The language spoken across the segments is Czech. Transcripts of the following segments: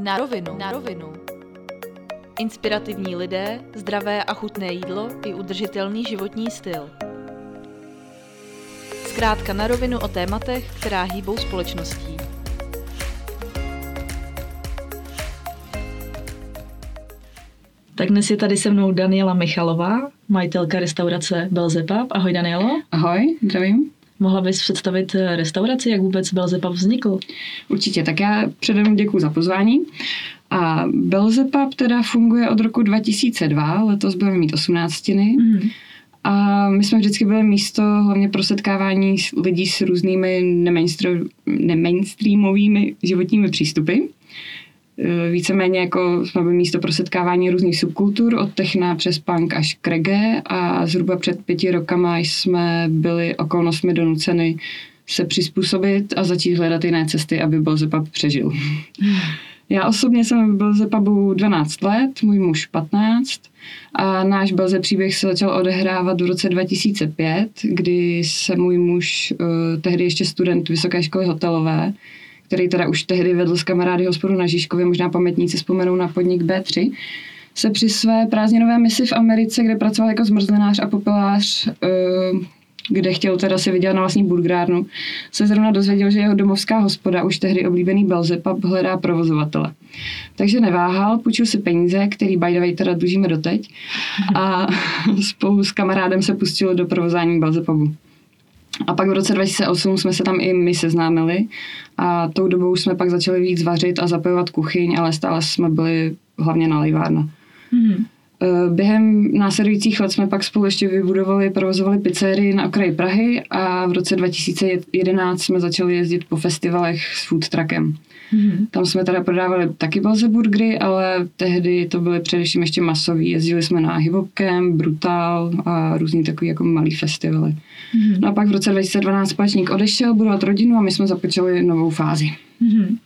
Na rovinu. Na rovinu. Inspirativní lidé, zdravé a chutné jídlo i udržitelný životní styl. Zkrátka na rovinu o tématech, která hýbou společností. Tak dnes je tady se mnou Daniela Michalová, majitelka restaurace Belzepap. Ahoj Danielo. Ahoj, zdravím. Mohla bys představit restauraci, jak vůbec Belzepap vznikl? Určitě, tak já předem děkuji za pozvání. A Belzepap teda funguje od roku 2002, letos budeme mít 18. Mm. A my jsme vždycky byli místo hlavně pro setkávání lidí s různými nemainstreamovými životními přístupy. E, víceméně jako jsme byli místo pro setkávání různých subkultur, od techna přes punk až k reggae a zhruba před pěti rokama jsme byli okolnostmi donuceny se přizpůsobit a začít hledat jiné cesty, aby Belzepub přežil. Já osobně jsem byl ze pubu 12 let, můj muž 15 a náš Belze příběh se začal odehrávat v roce 2005, kdy se můj muž, uh, tehdy ještě student Vysoké školy hotelové, který teda už tehdy vedl s kamarády hospodu na Žižkově, možná pamětníci vzpomenou na podnik B3, se při své prázdninové misi v Americe, kde pracoval jako zmrzlinář a popelář, uh, kde chtěl teda si vydělat na vlastní burgerárnu, se zrovna dozvěděl, že jeho domovská hospoda, už tehdy oblíbený Belzepub, hledá provozovatele. Takže neváhal, půjčil si peníze, který by the way teda dlužíme doteď a spolu s kamarádem se pustil do provozání Belzepubu. A pak v roce 2008 jsme se tam i my seznámili a tou dobou jsme pak začali víc vařit a zapojovat kuchyň, ale stále jsme byli hlavně na lejvárna. Mm-hmm. Eh, během následujících let jsme pak spolu ještě vybudovali, provozovali pizzerii na okraji Prahy a v roce 2011 jsme začali jezdit po festivalech s food truckem. Mm-hmm. Tam jsme teda prodávali taky balze burgery, ale tehdy to byly především ještě masový. Jezdili jsme na Camp, Brutal a různý takový jako malý festivaly. Mm-hmm. No a pak v roce 2012 společník odešel budovat rodinu a my jsme započali novou fázi. Mm-hmm.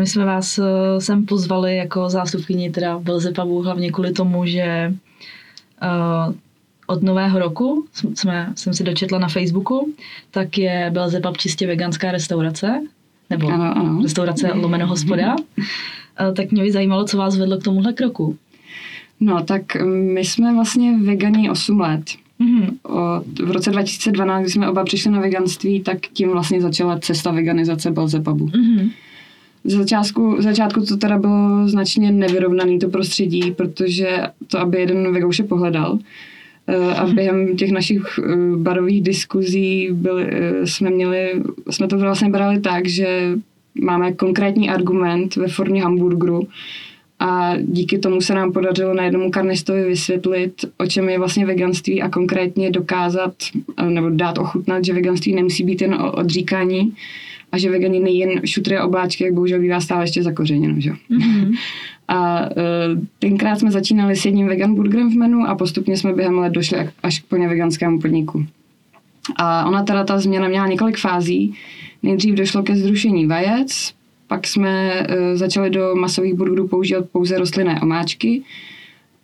My jsme vás eh, sem pozvali jako zástupkyni teda Belzepavu hlavně kvůli tomu, že uh, od nového roku, jsme, jsem si dočetla na Facebooku, tak je Belzepap čistě veganská restaurace, nebo ano, ano. restaurace lomeno hospoda. uh, tak mě by zajímalo, co vás vedlo k tomuhle kroku. No, tak my jsme vlastně vegani 8 let. Mm-hmm. Od, v roce 2012, kdy jsme oba přišli na veganství, tak tím vlastně začala cesta veganizace Belzepabu. Mm-hmm. Z začátku, z začátku to teda bylo značně nevyrovnaný to prostředí, protože to, aby jeden vegouše pohledal, eh, a během těch našich eh, barových diskuzí byli, eh, jsme měli, jsme to vlastně brali tak, že máme konkrétní argument ve formě hamburgeru a díky tomu se nám podařilo na jednomu karnistovi vysvětlit, o čem je vlastně veganství a konkrétně dokázat nebo dát ochutnat, že veganství nemusí být jen o odříkání, a že vegani nejen šutry a obláčky, jak bohužel bývá stále ještě zakořeněno. Že? Mm-hmm. A uh, tenkrát jsme začínali s jedním vegan burgerem v menu a postupně jsme během let došli až k plně veganskému podniku. A ona teda ta změna měla několik fází. Nejdřív došlo ke zrušení vajec, pak jsme uh, začali do masových burgerů používat pouze rostlinné omáčky,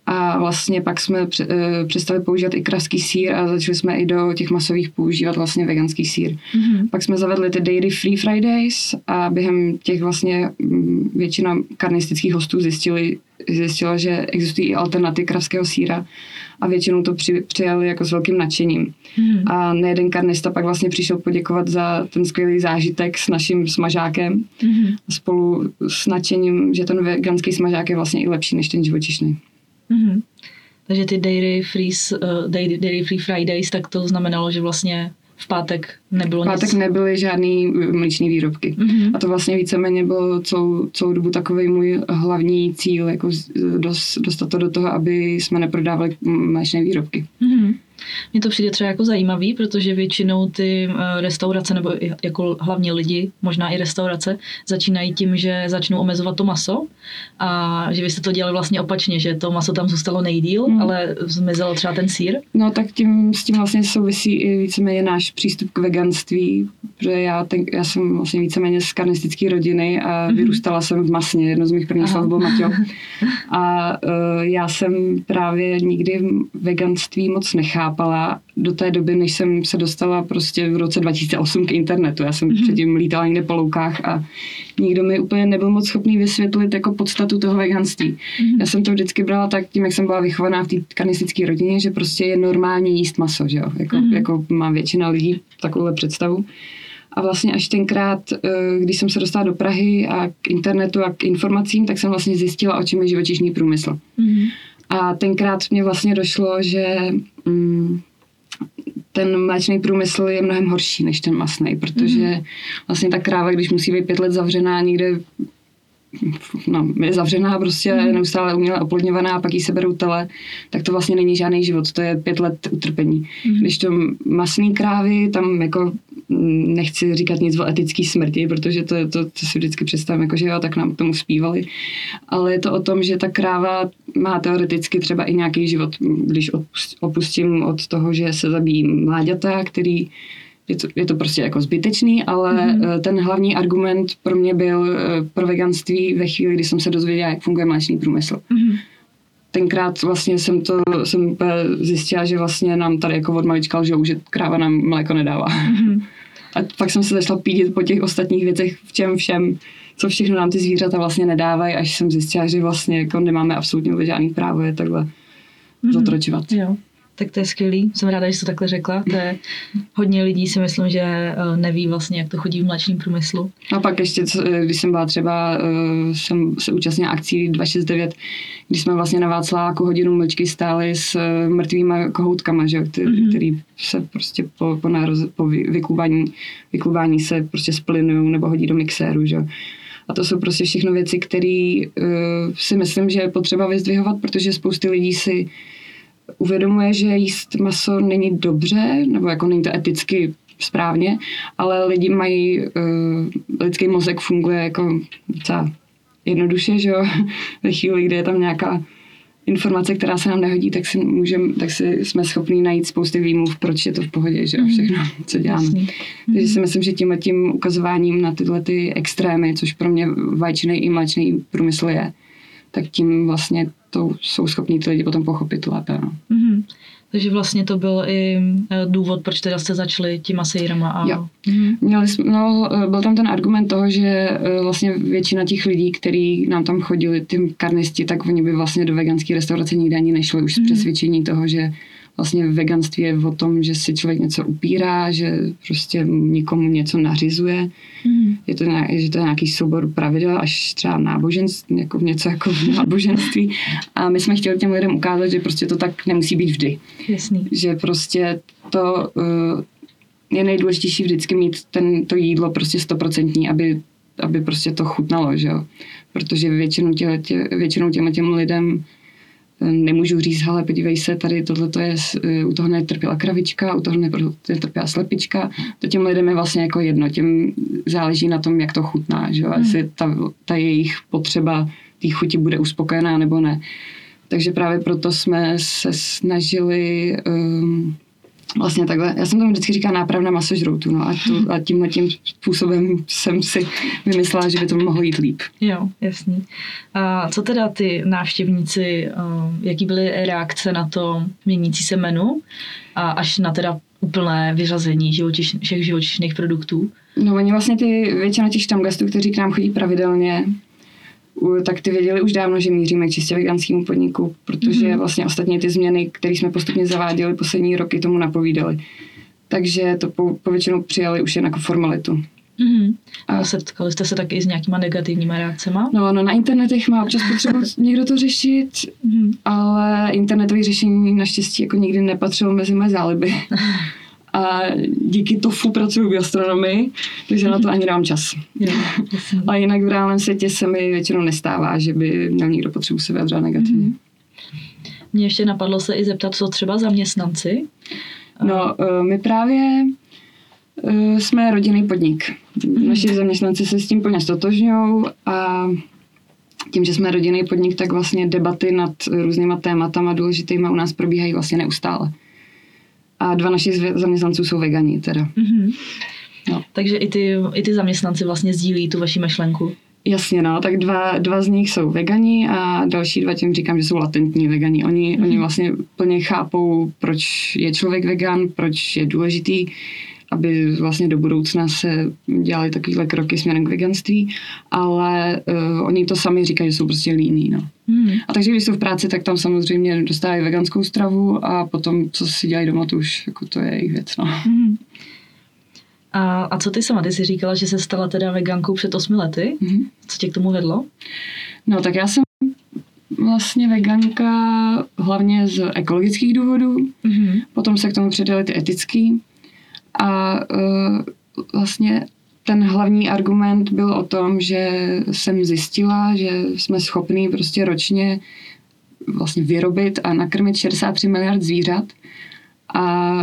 a vlastně pak jsme eh, přestali používat i kraský sír a začali jsme i do těch masových používat vlastně veganský sír. Mm-hmm. Pak jsme zavedli ty Dairy Free Fridays a během těch vlastně mm, většina karnistických hostů zjistili, zjistila, že existují i alternativy kravského síra a většinou to při, přijali jako s velkým nadšením. Mm-hmm. A nejeden karnista pak vlastně přišel poděkovat za ten skvělý zážitek s naším smažákem mm-hmm. spolu s nadšením, že ten veganský smažák je vlastně i lepší než ten živočišný. Mm-hmm. Takže ty dairy free, uh, dairy, dairy free Fridays, tak to znamenalo, že vlastně v pátek nebylo v pátek nic. nebyly žádný mlíčný výrobky. Mm-hmm. A to vlastně víceméně bylo celou, celou dobu takový můj hlavní cíl, jako dost, dostat to do toho, aby jsme neprodávali mléčné výrobky. Mm-hmm. Mně to přijde třeba jako zajímavý, protože většinou ty eh, restaurace, nebo jako hlavně lidi, možná i restaurace, začínají tím, že začnou omezovat to maso a že vy jste to dělali vlastně opačně, že to maso tam zůstalo nejdíl, mm. ale zmizelo třeba ten sír. No tak tím, s tím vlastně souvisí i víceméně náš přístup k veganství, protože já, ten, já jsem vlastně víceméně z karnistické rodiny a mm. vyrůstala jsem v masně, jedno z mých prvních slov byl Maťo. A uh, já jsem právě nikdy veganství moc nechápala chápala do té doby, než jsem se dostala prostě v roce 2008 k internetu. Já jsem mm-hmm. předtím lítala někde po loukách a nikdo mi úplně nebyl moc schopný vysvětlit jako podstatu toho veganství. Mm-hmm. Já jsem to vždycky brala tak tím, jak jsem byla vychovaná v té karnistické rodině, že prostě je normální jíst maso, že jo? Jako, mm-hmm. jako má většina lidí takovouhle představu. A vlastně až tenkrát, eh, když jsem se dostala do Prahy a k internetu a k informacím, tak jsem vlastně zjistila, o čem je živočišný průmysl. Mm-hmm. A tenkrát mě vlastně došlo, že mm, ten mléčný průmysl je mnohem horší než ten masný, protože mm-hmm. vlastně ta kráva, když musí být pět let zavřená někde no, je zavřená, prostě mm. neustále uměle oplodňovaná a pak jí seberou tele, tak to vlastně není žádný život, to je pět let utrpení. Mm. Když to masný krávy, tam jako nechci říkat nic o etické smrti, protože to, to, to si vždycky představím, jako že jo, tak nám tomu zpívali, ale je to o tom, že ta kráva má teoreticky třeba i nějaký život, když opustím od toho, že se zabíjí mláďata, který je to, je to prostě jako zbytečný, ale mm-hmm. ten hlavní argument pro mě byl eh, pro veganství ve chvíli, kdy jsem se dozvěděla, jak funguje mléčný průmysl. Mm-hmm. Tenkrát vlastně jsem to jsem zjistila, že vlastně nám tady jako od malička lžou, že kráva nám mléko nedává. Mm-hmm. A pak jsem se začala pídit po těch ostatních věcech, v čem všem, co všechno nám ty zvířata vlastně nedávají, až jsem zjistila, že vlastně jako nemáme absolutně žádný právo je takhle mm-hmm. zotročovat. Jo tak to je skvělý. Jsem ráda, že jsi to takhle řekla. To je, hodně lidí si myslím, že eh, neví vlastně, jak to chodí v mléčném průmyslu. A pak ještě, eh, když jsem byla třeba, eh, jsem se účastnila akcí 269, když jsme vlastně na Václaváku hodinu mlčky stáli s mrtvýma kohoutkama, že, který, mm-hmm. který se prostě po, po, nároz, po vyklubání, vyklubání se prostě splinují nebo hodí do mixéru, že. A to jsou prostě všechno věci, které uh, si myslím, že je potřeba vyzdvihovat, protože spousty lidí si uvědomuje, že jíst maso není dobře, nebo jako není to eticky správně, ale lidi mají, uh, lidský mozek funguje jako docela jednoduše, že jo, ve chvíli, kdy je tam nějaká informace, která se nám nehodí, tak si, můžem, tak si jsme schopni najít spousty výmluv, proč je to v pohodě, že jo, mhm. všechno, co děláme. Jasný. Takže si myslím, že tím tím ukazováním na tyhle ty extrémy, což pro mě vajčný i mléčný průmysl je, tak tím vlastně to jsou schopní ty lidi potom pochopit lépe. No. Mm-hmm. Takže vlastně to byl i eh, důvod, proč teda jste začali těma sejrama. A... Jo. Mm-hmm. Měli jsme, no, eh, byl tam ten argument toho, že eh, vlastně většina těch lidí, kteří nám tam chodili, ty karnisti, tak oni by vlastně do veganské restaurace nikdy ani nešli už z mm-hmm. přesvědčení toho, že vlastně veganství je o tom, že si člověk něco upírá, že prostě nikomu něco nařizuje. Mm. Je to nějak, že to je nějaký soubor pravidel, až třeba náboženství, jako něco jako náboženství. A my jsme chtěli těm lidem ukázat, že prostě to tak nemusí být vždy. Jasný. Že prostě to uh, je nejdůležitější vždycky mít ten, to jídlo prostě stoprocentní, aby, aby prostě to chutnalo, že jo. Protože většinou, tě, tě, většinou těm, těm lidem nemůžu říct, ale podívej se, tady tohle je, e, u toho netrpěla kravička, u toho netrpěla slepička. To těm lidem je vlastně jako jedno, těm záleží na tom, jak to chutná, že jo? Hmm. jestli ta, ta jejich potřeba té chuti bude uspokojená nebo ne. Takže právě proto jsme se snažili um, vlastně takhle, já jsem tomu vždycky říká nápravna masožroutu, no a, to, a tímhle tím způsobem jsem si vymyslela, že by to mohlo jít líp. Jo, jasný. A co teda ty návštěvníci, um, jaký byly reakce na to měnící se menu a až na teda úplné vyřazení živočiš, všech živočišných produktů? No oni vlastně ty, většina těch štamgastů, kteří k nám chodí pravidelně, tak ty věděli už dávno, že míříme k čistě veganskému podniku, protože mm-hmm. vlastně ostatně ty změny, které jsme postupně zaváděli poslední roky, tomu napovídali. Takže to po, po většinu přijali už jen jako formalitu. Mm-hmm. A setkali jste se taky s nějakýma negativníma reakcemi? No, no na internetech má občas potřebu někdo to řešit, mm-hmm. ale internetové řešení naštěstí jako nikdy nepatřilo mezi moje záliby. a díky tofu pracuji v gastronomii, takže na to ani dám čas. A jinak v reálném světě se mi většinou nestává, že by měl někdo potřebu se vyjadřovat negativně. Mm. Mně ještě napadlo se i zeptat, co třeba zaměstnanci? No, eh, my právě eh, jsme rodinný podnik. Mm. Naši zaměstnanci se s tím plně stotožňují a tím, že jsme rodinný podnik, tak vlastně debaty nad různýma tématama důležitýma u nás probíhají vlastně neustále a dva naši zaměstnanců jsou vegani teda. Mm-hmm. No. Takže i ty, i ty zaměstnanci vlastně sdílí tu vaši myšlenku. Jasně, no, tak dva, dva z nich jsou vegani a další dva tím říkám, že jsou latentní vegani. Oni, mm-hmm. oni vlastně plně chápou, proč je člověk vegan, proč je důležitý aby vlastně do budoucna se dělali takovéhle kroky směrem k veganství, ale uh, oni to sami říkají, že jsou prostě líní. No. Hmm. A takže když jsou v práci, tak tam samozřejmě dostávají veganskou stravu a potom, co si dělají doma, to už jako to je jejich věc. No. Hmm. A, a co ty sama? Ty jsi říkala, že se stala teda vegankou před osmi lety. Mm-hmm. Co tě k tomu vedlo? No tak já jsem vlastně veganka hlavně z ekologických důvodů. Mm-hmm. Potom se k tomu přidaly ty etický. A uh, vlastně ten hlavní argument byl o tom, že jsem zjistila, že jsme schopní prostě ročně vlastně vyrobit a nakrmit 63 miliard zvířat. A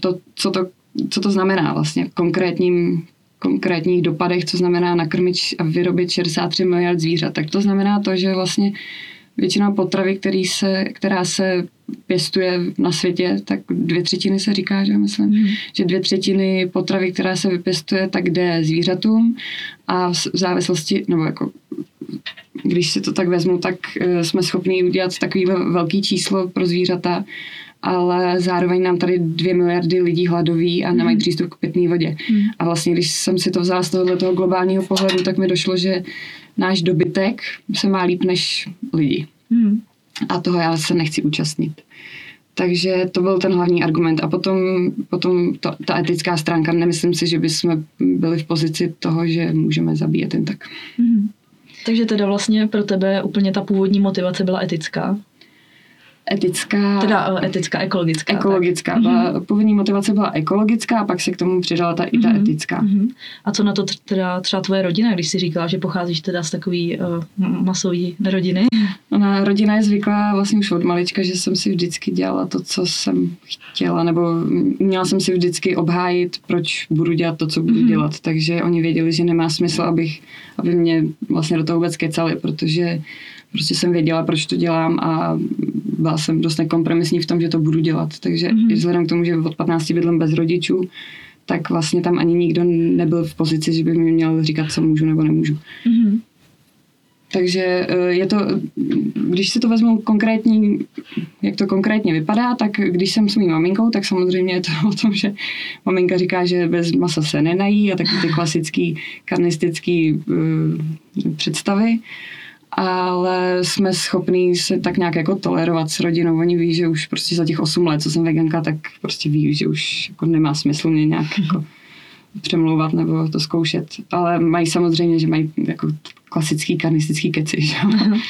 to, co to co to znamená vlastně v konkrétním, konkrétních dopadech, co znamená nakrmit a vyrobit 63 miliard zvířat. Tak to znamená to, že vlastně většina potravy, který se, která se pěstuje na světě, tak dvě třetiny se říká, že myslím, mm. že dvě třetiny potravy, která se vypěstuje, tak jde zvířatům a v závislosti, nebo jako když si to tak vezmu, tak eh, jsme schopni udělat takový velký číslo pro zvířata, ale zároveň nám tady dvě miliardy lidí hladoví a nemají mm. přístup k pitné vodě. Mm. A vlastně, když jsem si to vzala z tohohle toho globálního pohledu, tak mi došlo, že náš dobytek se má líp než lidi. Mm. A toho já se nechci účastnit. Takže to byl ten hlavní argument. A potom, potom to, ta etická stránka, nemyslím si, že bychom byli v pozici toho, že můžeme zabíjet jen tak. Mm. Takže teda vlastně pro tebe úplně ta původní motivace byla etická? Etická. Teda uh, etická, ekologická. Ekologická. Tak. Byla, mm-hmm. Původní motivace byla ekologická, a pak se k tomu přidala ta, i ta mm-hmm. etická. Mm-hmm. A co na to teda třeba tvoje rodina, když si říkala, že pocházíš teda z takový uh, masový rodiny? Ona rodina je zvyklá vlastně už od malička, že jsem si vždycky dělala to, co jsem chtěla, nebo měla jsem si vždycky obhájit, proč budu dělat to, co budu mm-hmm. dělat. Takže oni věděli, že nemá smysl, abych, aby mě vlastně do toho vůbec kecali, protože prostě jsem věděla, proč to dělám a byla jsem dost nekompromisní v tom, že to budu dělat. Takže mm-hmm. vzhledem k tomu, že od 15 bydlím bez rodičů, tak vlastně tam ani nikdo nebyl v pozici, že by mi měl říkat, co můžu nebo nemůžu. Mm-hmm. Takže eh, je to, když si to vezmu konkrétní, jak to konkrétně vypadá, tak když jsem s mým maminkou, tak samozřejmě je to o tom, že maminka říká, že bez masa se nenají a taky ty klasický karnistický uh, představy ale jsme schopní se tak nějak jako tolerovat s rodinou. Oni ví, že už prostě za těch 8 let, co jsem veganka, tak prostě ví, že už jako nemá smysl mě nějak jako přemlouvat nebo to zkoušet. Ale mají samozřejmě, že mají jako klasický karnistický keci. Že?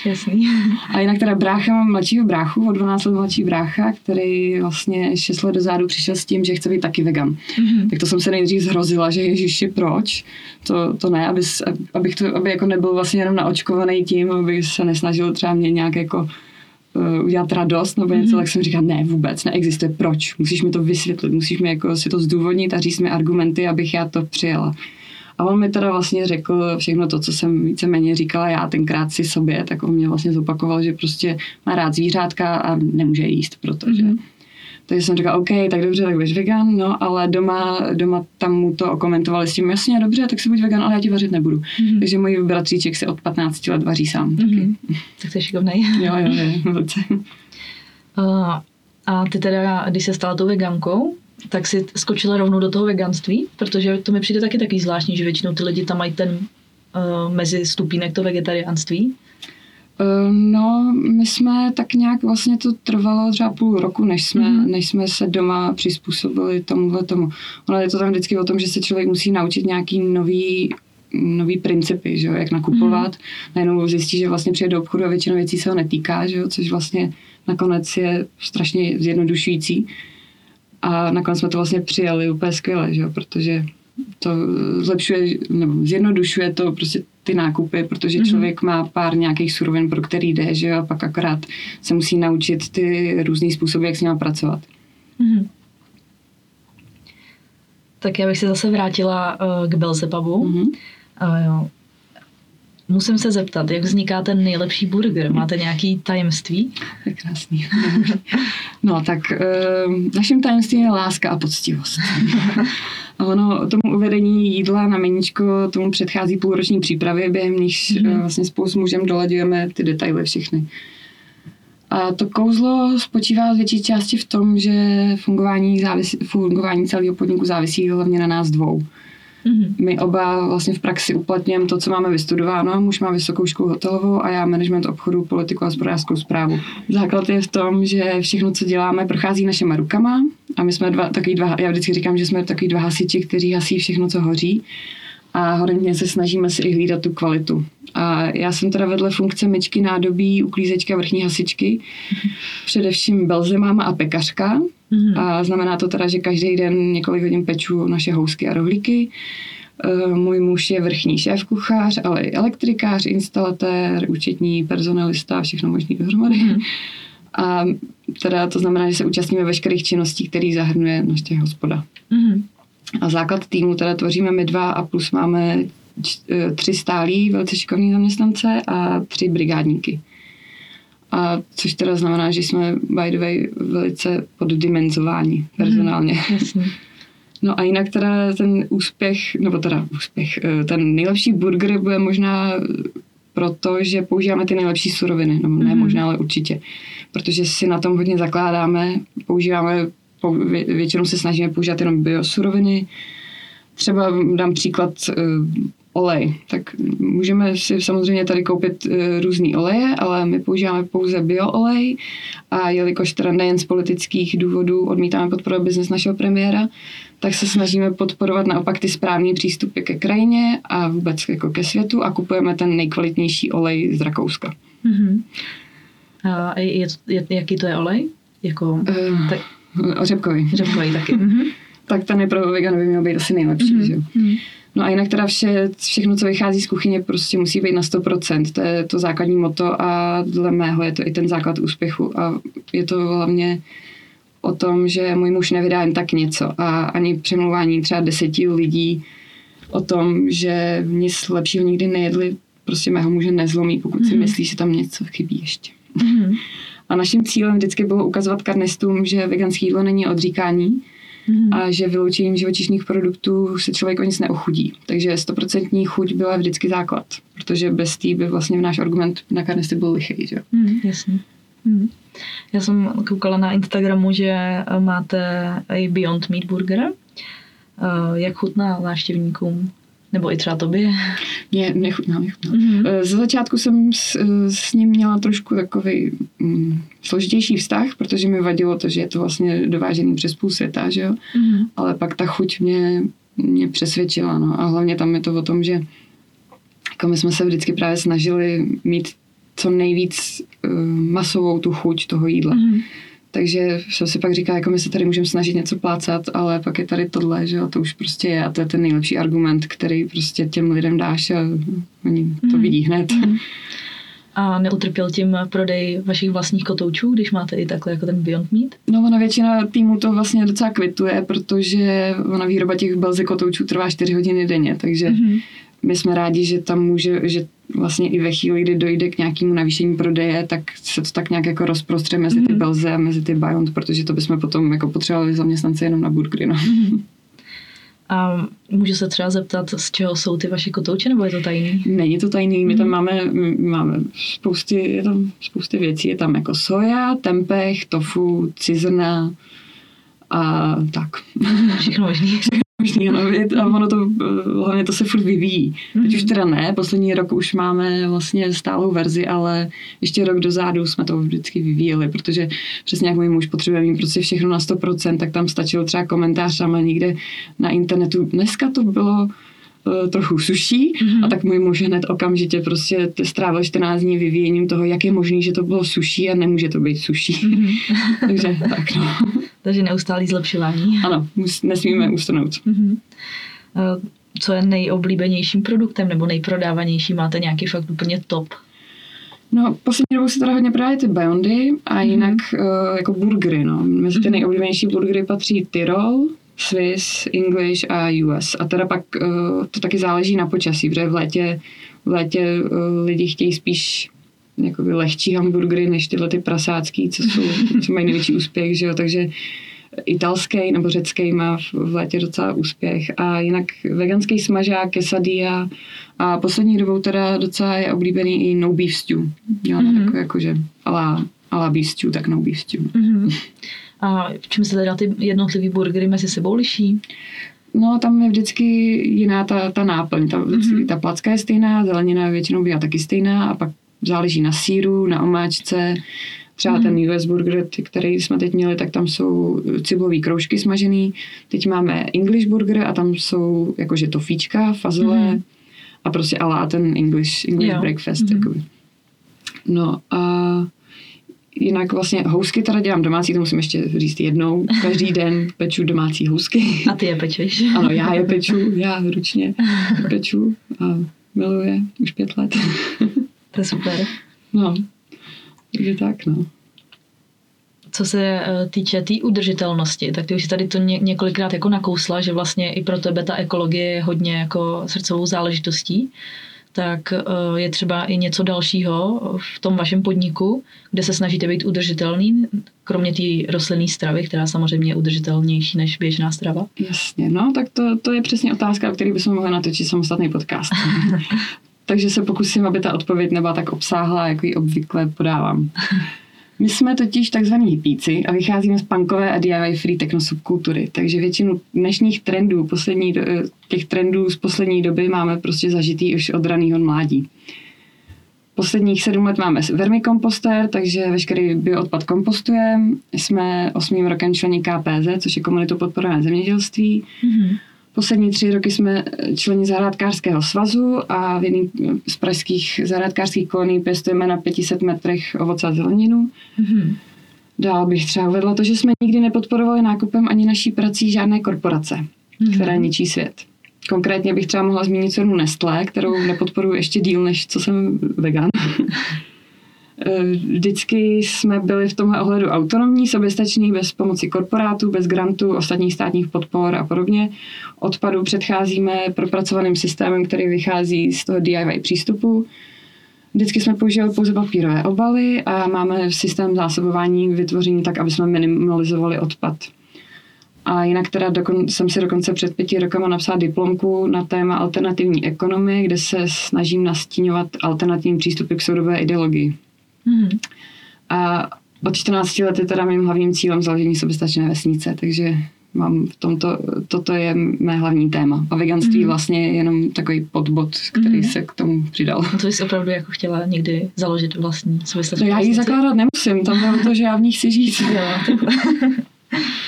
jasný. A jinak teda brácha, mám mladšího bráchu, o 12 let mladší brácha, který vlastně 6 let dozadu přišel s tím, že chce být taky vegan. Mm-hmm. Tak to jsem se nejdřív zhrozila, že ježiši, proč? To, to ne, aby, abych to, aby jako nebyl vlastně jenom naočkovaný tím, aby se nesnažil třeba mě nějak jako uh, udělat radost nebo něco, mm-hmm. tak jsem říkala, ne, vůbec, neexistuje, proč? Musíš mi to vysvětlit, musíš mi jako si to zdůvodnit a říct mi argumenty, abych já to přijela. A on mi teda vlastně řekl všechno to, co jsem víceméně říkala já tenkrát si sobě, tak on mě vlastně zopakoval, že prostě má rád zvířátka a nemůže jíst, protože... Mm-hmm. Takže jsem říkala, OK, tak dobře, tak budeš vegan, no, ale doma, doma tam mu to okomentovali s tím, jasně, dobře, tak si buď vegan, ale já ti vařit nebudu. Mm-hmm. Takže můj bratříček se od 15 let vaří sám. Mm-hmm. Taky. Tak to je šikovnej. jo, jo, jo, velice. Uh, a ty teda, když se stala tou vegankou, tak si skočila rovnou do toho veganství, protože to mi přijde taky taky zvláštní, že většinou ty lidi tam mají ten uh, mezi stupínek to vegetariánství. Uh, no, my jsme tak nějak, vlastně to trvalo třeba půl roku, než jsme, mm. než jsme se doma přizpůsobili tomuhle tomu. Ono je to tam vždycky o tom, že se člověk musí naučit nějaký nový nový principy, že jo, jak nakupovat. Mm. Najednou zjistí, že vlastně přijde do obchodu a většina věcí se ho netýká, že jo, což vlastně nakonec je strašně zjednodušující. A nakonec jsme to vlastně přijali úplně skvěle, že jo? protože to zlepšuje nebo zjednodušuje to prostě ty nákupy, protože mhm. člověk má pár nějakých surovin, pro který jde, že jo, a pak akorát se musí naučit ty různý způsoby, jak s nimi pracovat. Mm-hmm. Tak já bych se zase vrátila uh, k Belzebabu. Mm-hmm. Uh, jo. Musím se zeptat, jak vzniká ten nejlepší burger? Máte nějaký tajemství? Je krásný. No tak uh, naším tajemstvím je láska a poctivost. Ono tomu uvedení jídla na meníčko tomu předchází půlroční přípravy, během níž mm. uh, vlastně spolu s mužem dolaďujeme ty detaily všechny. A to kouzlo spočívá z větší části v tom, že fungování, závisí, fungování celého podniku závisí hlavně na nás dvou. Mm-hmm. My oba vlastně v praxi uplatňujeme to, co máme vystudováno. Muž má vysokou školu hotelovou a já management obchodu, politiku a hospodářskou zprávu. Základ je v tom, že všechno, co děláme, prochází našima rukama a my jsme dva, takový dva, já vždycky říkám, že jsme takový dva hasiči, kteří hasí všechno, co hoří a hodně se snažíme si i hlídat tu kvalitu. A já jsem teda vedle funkce myčky, nádobí, uklízečka, vrchní hasičky, především belzemáma a pekařka. Mm-hmm. A znamená to teda, že každý den několik hodin peču naše housky a rohlíky. E, můj muž je vrchní šéf kuchař, ale i elektrikář, instalatér, účetní, personalista, všechno možný dohromady. Mm-hmm. A teda to znamená, že se účastníme veškerých činností, který zahrnuje naše hospoda. Mm-hmm. A základ týmu teda tvoříme my dva a plus máme e, tři stálí velice šikovní zaměstnance a tři brigádníky. A což teda znamená, že jsme by the way velice poddimenzováni personálně. Mm, no a jinak teda ten úspěch, nebo teda úspěch, e, ten nejlepší burger bude možná proto, že používáme ty nejlepší suroviny, no ne mm. možná, ale určitě. Protože si na tom hodně zakládáme, používáme většinou se snažíme používat jenom biosuroviny. Třeba dám příklad uh, olej. Tak můžeme si samozřejmě tady koupit uh, různý oleje, ale my používáme pouze bioolej a jelikož teda nejen z politických důvodů odmítáme podporovat biznes našeho premiéra, tak se snažíme podporovat naopak ty správné přístupy ke krajině a vůbec jako ke světu a kupujeme ten nejkvalitnější olej z Rakouska. Mm-hmm. A je, je, jaký to je olej? Jako, uh, tak Řepkový. Řepkový taky. mm-hmm. tak ten je pro vegany by měl být asi nejlepší, mm-hmm. že mhm. No a jinak teda vše, všechno, co vychází z kuchyně, prostě musí být na 100%. To je to základní moto a dle mého je to i ten základ úspěchu. A je to hlavně o tom, že můj muž nevydá jen tak něco a ani přemluvání třeba deseti lidí o tom, že nic lepšího nikdy nejedli, prostě mého muže nezlomí, pokud mm-hmm. si mhm. myslí, že tam něco chybí ještě. Mm-hmm. A naším cílem vždycky bylo ukazovat karnistům, že veganské jídlo není odříkání mm. a že vyloučením živočišných produktů se člověk o nic neochudí. Takže stoprocentní chuť byla vždycky základ, protože bez té by vlastně náš argument na karnisty byl lichý. Že? Mm, jasně. Mm. Já jsem koukala na Instagramu, že máte i Beyond Meat Burger. Eh, jak chutná návštěvníkům? Nebo i třeba tobě? Mě nechutná, nechutná. Mm-hmm. Ze začátku jsem s, s ním měla trošku takový mm, složitější vztah, protože mi vadilo to, že je to vlastně dovážený přes půl světa, že jo? Mm-hmm. Ale pak ta chuť mě, mě přesvědčila, no. A hlavně tam je to o tom, že jako my jsme se vždycky právě snažili mít co nejvíc uh, masovou tu chuť toho jídla. Mm-hmm. Takže jsem si pak říká, jako my se tady můžeme snažit něco plácat, ale pak je tady tohle, že jo, to už prostě je a to je ten nejlepší argument, který prostě těm lidem dáš a oni to mm. vidí hned. Mm. A neutrpěl tím prodej vašich vlastních kotoučů, když máte i takhle jako ten Beyond Meat? No ona většina týmu to vlastně docela kvituje, protože ona výroba těch belzy kotoučů trvá 4 hodiny denně, takže mm-hmm. my jsme rádi, že tam může, že vlastně i ve chvíli, kdy dojde k nějakému navýšení prodeje, tak se to tak nějak jako rozprostře mezi ty mhm. Belze a mezi ty Beyond, protože to bychom potom jako potřebovali zaměstnance jenom na burgery. No. Mhm. A můžu se třeba zeptat, z čeho jsou ty vaše kotouče, nebo je to tajný? Není to tajný, my tam mhm. máme, máme spousty, je tam spousty věcí, je tam jako soja, tempeh, tofu, cizrna a tak. Všechno možný. možný, ano, a ono to, hlavně to se furt vyvíjí. Mm-hmm. Teď už mhm. teda ne, poslední rok už máme vlastně stálou verzi, ale ještě rok dozadu jsme to vždycky vyvíjeli, protože přesně jak můj muž potřebuje mít prostě všechno na 100%, tak tam stačil třeba komentář tam někde na internetu. Dneska to bylo trochu suší mm-hmm. a tak můj muž hned okamžitě prostě strávil 14 dní vyvíjením toho, jak je možný, že to bylo suší a nemůže to být suší. Mm-hmm. Takže tak no. Takže neustálý zlepšování. Ano, nesmíme ustanout. Mm-hmm. Co je nejoblíbenějším produktem nebo nejprodávanější? Máte nějaký fakt úplně top? No, poslední dobou se teda hodně prodávají ty Beyondy a mm-hmm. jinak uh, jako burgery, no. Mezi ty mm-hmm. nejoblíbenější burgery patří Tyrol, Swiss, English a US. A teda pak uh, to taky záleží na počasí, protože v létě, v létě uh, lidi chtějí spíš jakoby lehčí hamburgery než tyhle ty prasácký, co, jsou, co mají největší úspěch, že jo? takže italský nebo řecký má v, v létě docela úspěch a jinak veganský smažák, quesadilla a poslední dobou teda docela je oblíbený i no beef stew. Jo, mm-hmm. takový jakože alá ale beef stew, tak no beef stew. Mm-hmm. A v čem se teda ty jednotlivý burgery mezi sebou liší? No, tam je vždycky jiná ta, ta náplň. Ta, mm-hmm. ta placka je stejná, zelenina většinou bývá taky stejná a pak záleží na síru, na omáčce. Třeba mm-hmm. ten US burger, který jsme teď měli, tak tam jsou cibulový kroužky smažený. Teď máme English burger a tam jsou jakože tofíčka, fazole mm-hmm. a prostě alá ten English, English jo. breakfast. Mm-hmm. No a Jinak vlastně housky teda dělám domácí, to musím ještě říct jednou. Každý den peču domácí housky. A ty je pečeš? Ano, já je peču, já ručně peču a miluje už pět let. To je super. No, takže tak, no. Co se eh, týče té tý udržitelnosti, tak ty už si tady to ně, několikrát jako nakousla, že vlastně i pro tebe ta ekologie je hodně jako srdcovou záležitostí tak eh, je třeba i něco dalšího v tom vašem podniku, kde se snažíte být udržitelný, kromě té rostlinné stravy, která samozřejmě je udržitelnější než běžná strava? Jasně, no tak to, to je přesně otázka, o které bychom mohli natočit samostatný podcast. Takže se pokusím, aby ta odpověď nebyla tak obsáhlá, jako ji obvykle podávám. My jsme totiž takzvaní hippíci a vycházíme z punkové a DIY free techno subkultury, takže většinu dnešních trendů, poslední, těch trendů z poslední doby máme prostě zažitý už od raného mládí. Posledních sedm let máme vermikomposter, takže veškerý bioodpad kompostujeme. Jsme osmým rokem členi KPZ, což je komunitu podporované zemědělství. Mm-hmm. Poslední tři roky jsme členi zahrádkářského svazu a v jedné z pražských zahrádkářských kolonií pěstujeme na 500 metrech ovoce a zeleninu. Mm-hmm. Dál bych třeba uvedla to, že jsme nikdy nepodporovali nákupem ani naší prací žádné korporace, mm-hmm. která ničí svět. Konkrétně bych třeba mohla zmínit firmu Nestlé, kterou nepodporuji ještě díl, než co jsem vegan. Eh, vždycky jsme byli v tomhle ohledu autonomní, soběstační, bez pomoci korporátů, bez grantů, ostatních státních podpor a podobně. Odpadu předcházíme propracovaným systémem, který vychází z toho DIY přístupu. Vždycky jsme používali pouze papírové obaly a máme systém zásobování vytvořený tak, aby jsme minimalizovali odpad. A jinak teda dokon, jsem si dokonce před pěti rokama napsala diplomku na téma alternativní ekonomie, kde se snažím nastíňovat alternativní přístupy k soudobé ideologii. Mm-hmm. A od 14 let je teda mým hlavním cílem založení soběstačné vesnice, takže mám v tomto, toto je mé hlavní téma. A veganství mm-hmm. vlastně je jenom takový podbod, který mm-hmm. se k tomu přidal. A to jsi opravdu jako chtěla někdy založit vlastní soběstačnou no, Já ji zakládat nemusím, tam je to, že já v ní chci žít. jo,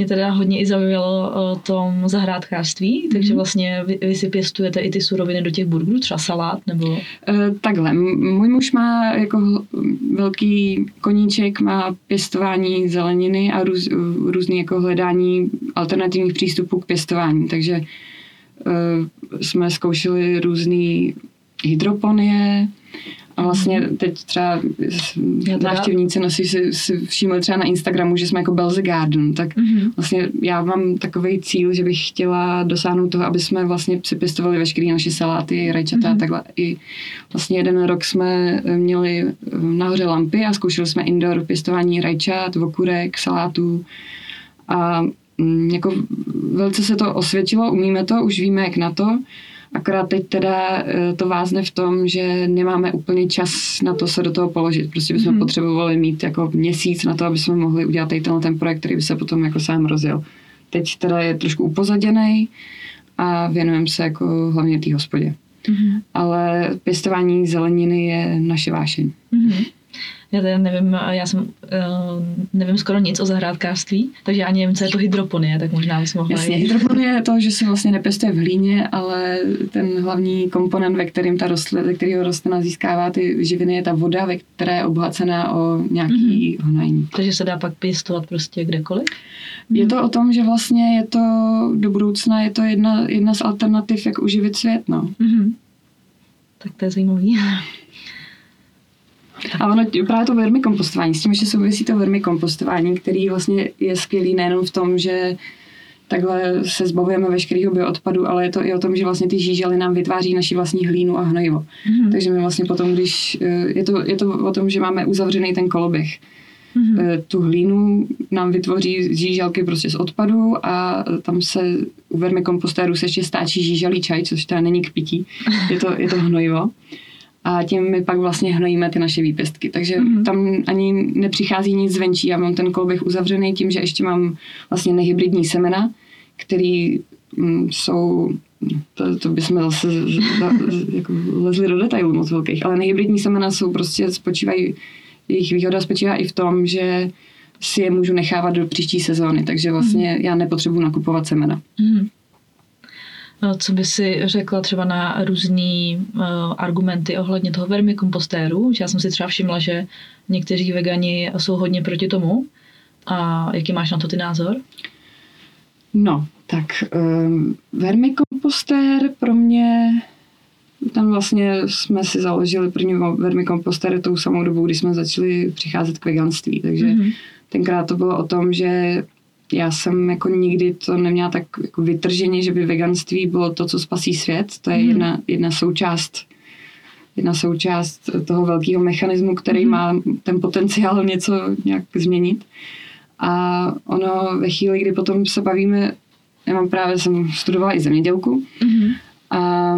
mě teda hodně i zaujalo o tom zahrádkářství, mm-hmm. takže vlastně vy, vy si pěstujete i ty suroviny do těch burgerů, třeba salát nebo... E, takhle, můj muž má jako velký koníček, má pěstování zeleniny a růz, různý jako hledání alternativních přístupů k pěstování, takže jsme zkoušeli různé hydroponie, a vlastně teď třeba návštěvníci nosí si, si všimli třeba na Instagramu, že jsme jako Belze Garden, tak mm-hmm. vlastně já mám takový cíl, že bych chtěla dosáhnout toho, aby jsme vlastně připěstovali veškeré naše saláty, rajčata mm-hmm. a takhle. I vlastně jeden rok jsme měli nahoře lampy a zkoušeli jsme indoor pěstování rajčat, okurek, salátů a mm, jako velice se to osvědčilo, umíme to, už víme jak na to Akorát teď teda eh, to vázne v tom, že nemáme úplně čas na to se do toho položit. Prostě bychom mm. potřebovali mít jako měsíc na to, aby jsme mohli udělat tady tenhle ten projekt, který by se potom jako sám rozjel. Teď teda je trošku upozaděný a věnujeme se jako hlavně té hospodě. Mm-hmm. Ale pěstování zeleniny je naše vášeň. Mm-hmm. Já teda nevím, já jsem, uh, nevím skoro nic o zahrádkářství, takže ani nevím, co je to hydroponie, tak možná bys mohla Jasně, hydroponie je to, že se vlastně nepěstuje v hlíně, ale ten hlavní komponent, ve kterým ta rostlina, ve kterého rostlina získává ty živiny, je ta voda, ve které je obohacená o nějaký mm-hmm. hnojení. Takže se dá pak pěstovat prostě kdekoliv? Je to o tom, že vlastně je to do budoucna je to jedna, jedna z alternativ, jak uživit svět, no. Mm-hmm. Tak to je zajímavý. A ono právě to vermikompostování, s tím ještě souvisí to vermikompostování, který vlastně je skvělý nejenom v tom, že takhle se zbavujeme veškerého bioodpadu, ale je to i o tom, že vlastně ty žížely nám vytváří naši vlastní hlínu a hnojivo. Mm-hmm. Takže my vlastně potom, když eh, je to, je to o tom, že máme uzavřený ten koloběh. Mm-hmm. Tu hlínu nám vytvoří žíželky prostě z odpadu a tam se u vermikompostéru se ještě stáčí žíželý čaj, což teda není k pití, je to, je to hnojivo. A tím my pak vlastně hnojíme ty naše výpěstky. Takže mm. tam ani nepřichází nic zvenčí. Já mám ten kolběh uzavřený tím, že ještě mám vlastně nehybridní semena, který mm, jsou to, to bychom zase za, jako lezli do detailů moc velkých, ale nehybridní semena jsou prostě spočívají, jejich výhoda spočívá i v tom, že si je můžu nechávat do příští sezóny, takže vlastně mm. já nepotřebuji nakupovat semena. Mm. Co by si řekla třeba na různé uh, argumenty ohledně toho vermikompostéru? Já jsem si třeba všimla, že někteří vegani jsou hodně proti tomu. A jaký máš na to ty názor? No, tak um, vermikompostér pro mě, tam vlastně jsme si založili první vermikompostér tou samou dobou, kdy jsme začali přicházet k veganství, takže mm-hmm. tenkrát to bylo o tom, že já jsem jako nikdy to neměla tak jako vytrženě, že by veganství bylo to, co spasí svět. To je mm. jedna, jedna součást jedna součást toho velkého mechanismu, který mm. má ten potenciál něco nějak změnit. A ono ve chvíli, kdy potom se bavíme, já mám právě, jsem studovala i zemědělku mm. a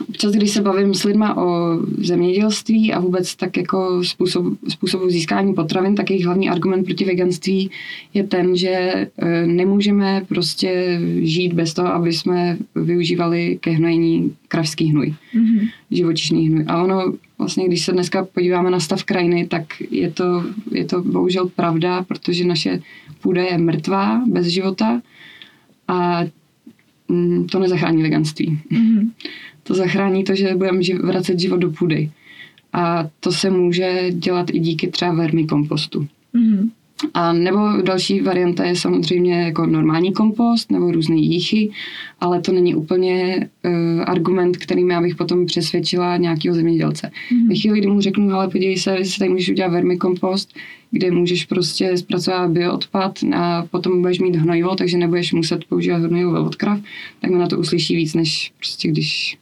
občas, když se bavím s lidma o zemědělství a vůbec tak jako způsob, způsobu získání potravin, tak jejich hlavní argument proti veganství je ten, že e, nemůžeme prostě žít bez toho, aby jsme využívali ke hnojení kravský hnůj, mm-hmm. živočišný hnůj. A ono vlastně, když se dneska podíváme na stav krajiny, tak je to, je to bohužel pravda, protože naše půda je mrtvá, bez života a mm, to nezachrání veganství. Mm-hmm to zachrání to, že budeme vracet život do půdy. A to se může dělat i díky třeba vermikompostu. Mm-hmm. A nebo další varianta je samozřejmě jako normální kompost nebo různé jíchy, ale to není úplně uh, argument, kterým já bych potom přesvědčila nějakého zemědělce. Mm-hmm. Ve chvíli, kdy mu řeknu, ale podívej se, že tady můžeš udělat vermikompost, kde můžeš prostě zpracovat bioodpad a potom budeš mít hnojivo, takže nebudeš muset používat hnojivo od krav, tak mi na to uslyší víc, než prostě když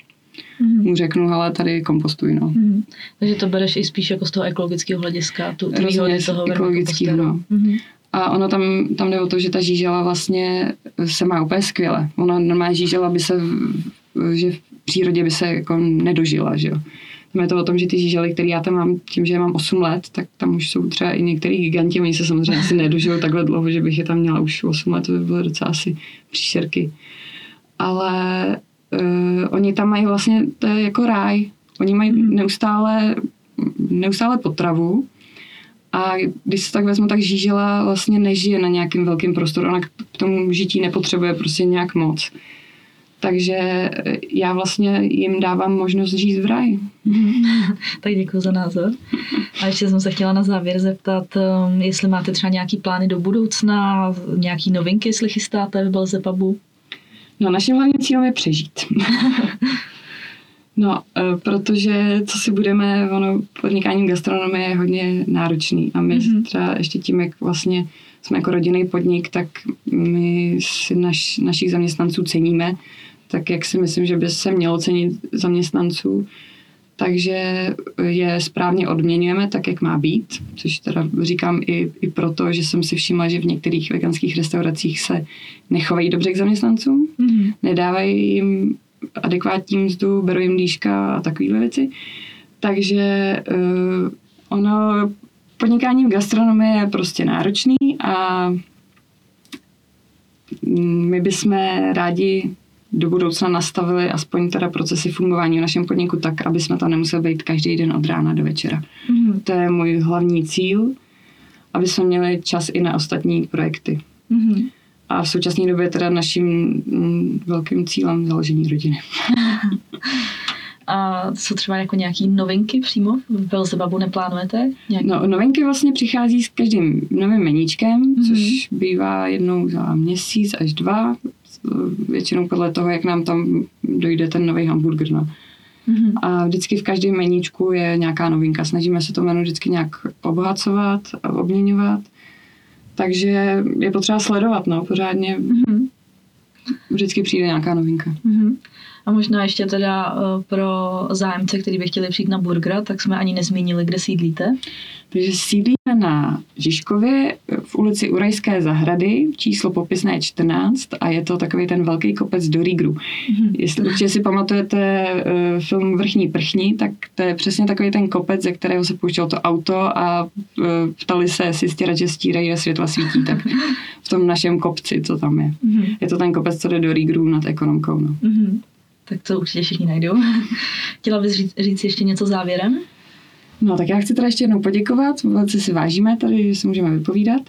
mm-hmm. mu řeknu, ale tady kompostuj, no. Mm-hmm. Takže to bereš i spíš jako z toho ekologického hlediska, tu, tu výhody toho ekologického, no. Mm-hmm. A ono tam, tam jde o to, že ta žížela vlastně se má úplně skvěle. Ona normálně žížela by se, že v přírodě by se jako nedožila, že jo. Tam je to o tom, že ty žížely, které já tam mám, tím, že mám 8 let, tak tam už jsou třeba i některý giganti, oni se samozřejmě asi nedožijou takhle dlouho, že bych je tam měla už 8 let, to by bylo docela asi příšerky. Ale uh, oni tam mají vlastně, to je jako ráj. Oni mají hmm. neustále, neustále potravu a když se tak vezmu, tak žížela vlastně nežije na nějakém velkém prostoru. Ona k tomu žití nepotřebuje prostě nějak moc. Takže eh, já vlastně jim dávám možnost žít v ráji. tak děkuji za názor. A ještě jsem se chtěla na závěr zeptat, um, jestli máte třeba nějaký plány do budoucna, nějaký novinky, jestli chystáte v Belzepabu? No, naším hlavním cílem je přežít. no, e, protože co si budeme, ono podnikání gastronomie je hodně náročný a my mm-hmm. třeba ještě tím, jak vlastně jsme jako rodinný podnik, tak my si naš, našich zaměstnanců ceníme, tak jak si myslím, že by se mělo cenit zaměstnanců, takže je správně odměňujeme tak, jak má být, což teda říkám i, i proto, že jsem si všimla, že v některých veganských restauracích se nechovají dobře k zaměstnancům, mm-hmm. nedávají jim adekvátní mzdu, berou jim líška a takovéhle věci. Takže uh, ono, podnikání v gastronomii je prostě náročný a my bychom rádi do budoucna nastavili aspoň teda procesy fungování v našem podniku tak, aby jsme tam nemuseli být každý den od rána do večera. Mm-hmm. To je můj hlavní cíl, aby jsme měli čas i na ostatní projekty. Mm-hmm. A v současné době je teda naším mm, velkým cílem založení rodiny. A jsou třeba jako nějaký novinky přímo v Belzebabu neplánujete? Nějaký? No, novinky vlastně přichází s každým novým meníčkem, mm-hmm. což bývá jednou za měsíc až dva většinou podle toho, jak nám tam dojde ten nový hamburger. No. Mm-hmm. A vždycky v každém meníčku je nějaká novinka. Snažíme se to menu vždycky nějak obohacovat a obměňovat. Takže je potřeba sledovat, no, pořádně. Mm-hmm. Vždycky přijde nějaká novinka. Mm-hmm. A možná ještě teda uh, pro zájemce, kteří by chtěli přijít na burgera, tak jsme ani nezmínili, kde sídlíte. Takže sídlíme na Žižkově v ulici Urajské zahrady, číslo popisné 14 a je to takový ten velký kopec do Rígru. Mm-hmm. Jestli určitě si pamatujete uh, film Vrchní prchní, tak to je přesně takový ten kopec, ze kterého se pouštělo to auto a uh, ptali se, jestli stěrače stírají a světla svítí, tak v tom našem kopci, co tam je. Mm-hmm. Je to ten kopec, co jde do Rígru nad ekonomkou. No. Mm-hmm. Tak to určitě všichni najdou. Chtěla bys říct, říct ještě něco závěrem? No tak já chci teda ještě jednou poděkovat, velice si vážíme tady, že si můžeme vypovídat.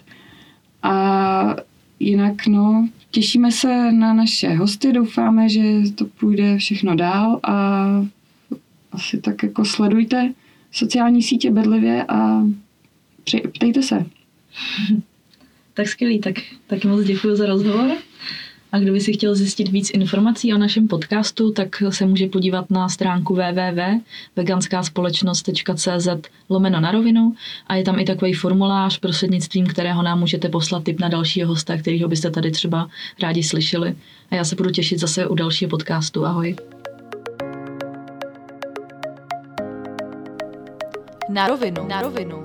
A jinak no, těšíme se na naše hosty, doufáme, že to půjde všechno dál a asi tak jako sledujte sociální sítě bedlivě a ptejte se. tak skvělý, tak taky moc děkuji za rozhovor. A kdo by si chtěl zjistit víc informací o našem podcastu, tak se může podívat na stránku www.veganskaspolečnost.cz lomeno na rovinu a je tam i takový formulář, prostřednictvím kterého nám můžete poslat tip na dalšího hosta, kterýho byste tady třeba rádi slyšeli. A já se budu těšit zase u dalšího podcastu. Ahoj. Na rovinu. Na rovinu.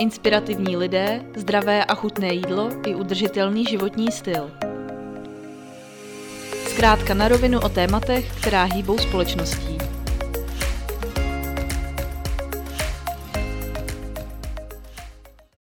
Inspirativní lidé, zdravé a chutné jídlo i udržitelný životní styl. Zkrátka na rovinu o tématech, která hýbou společností.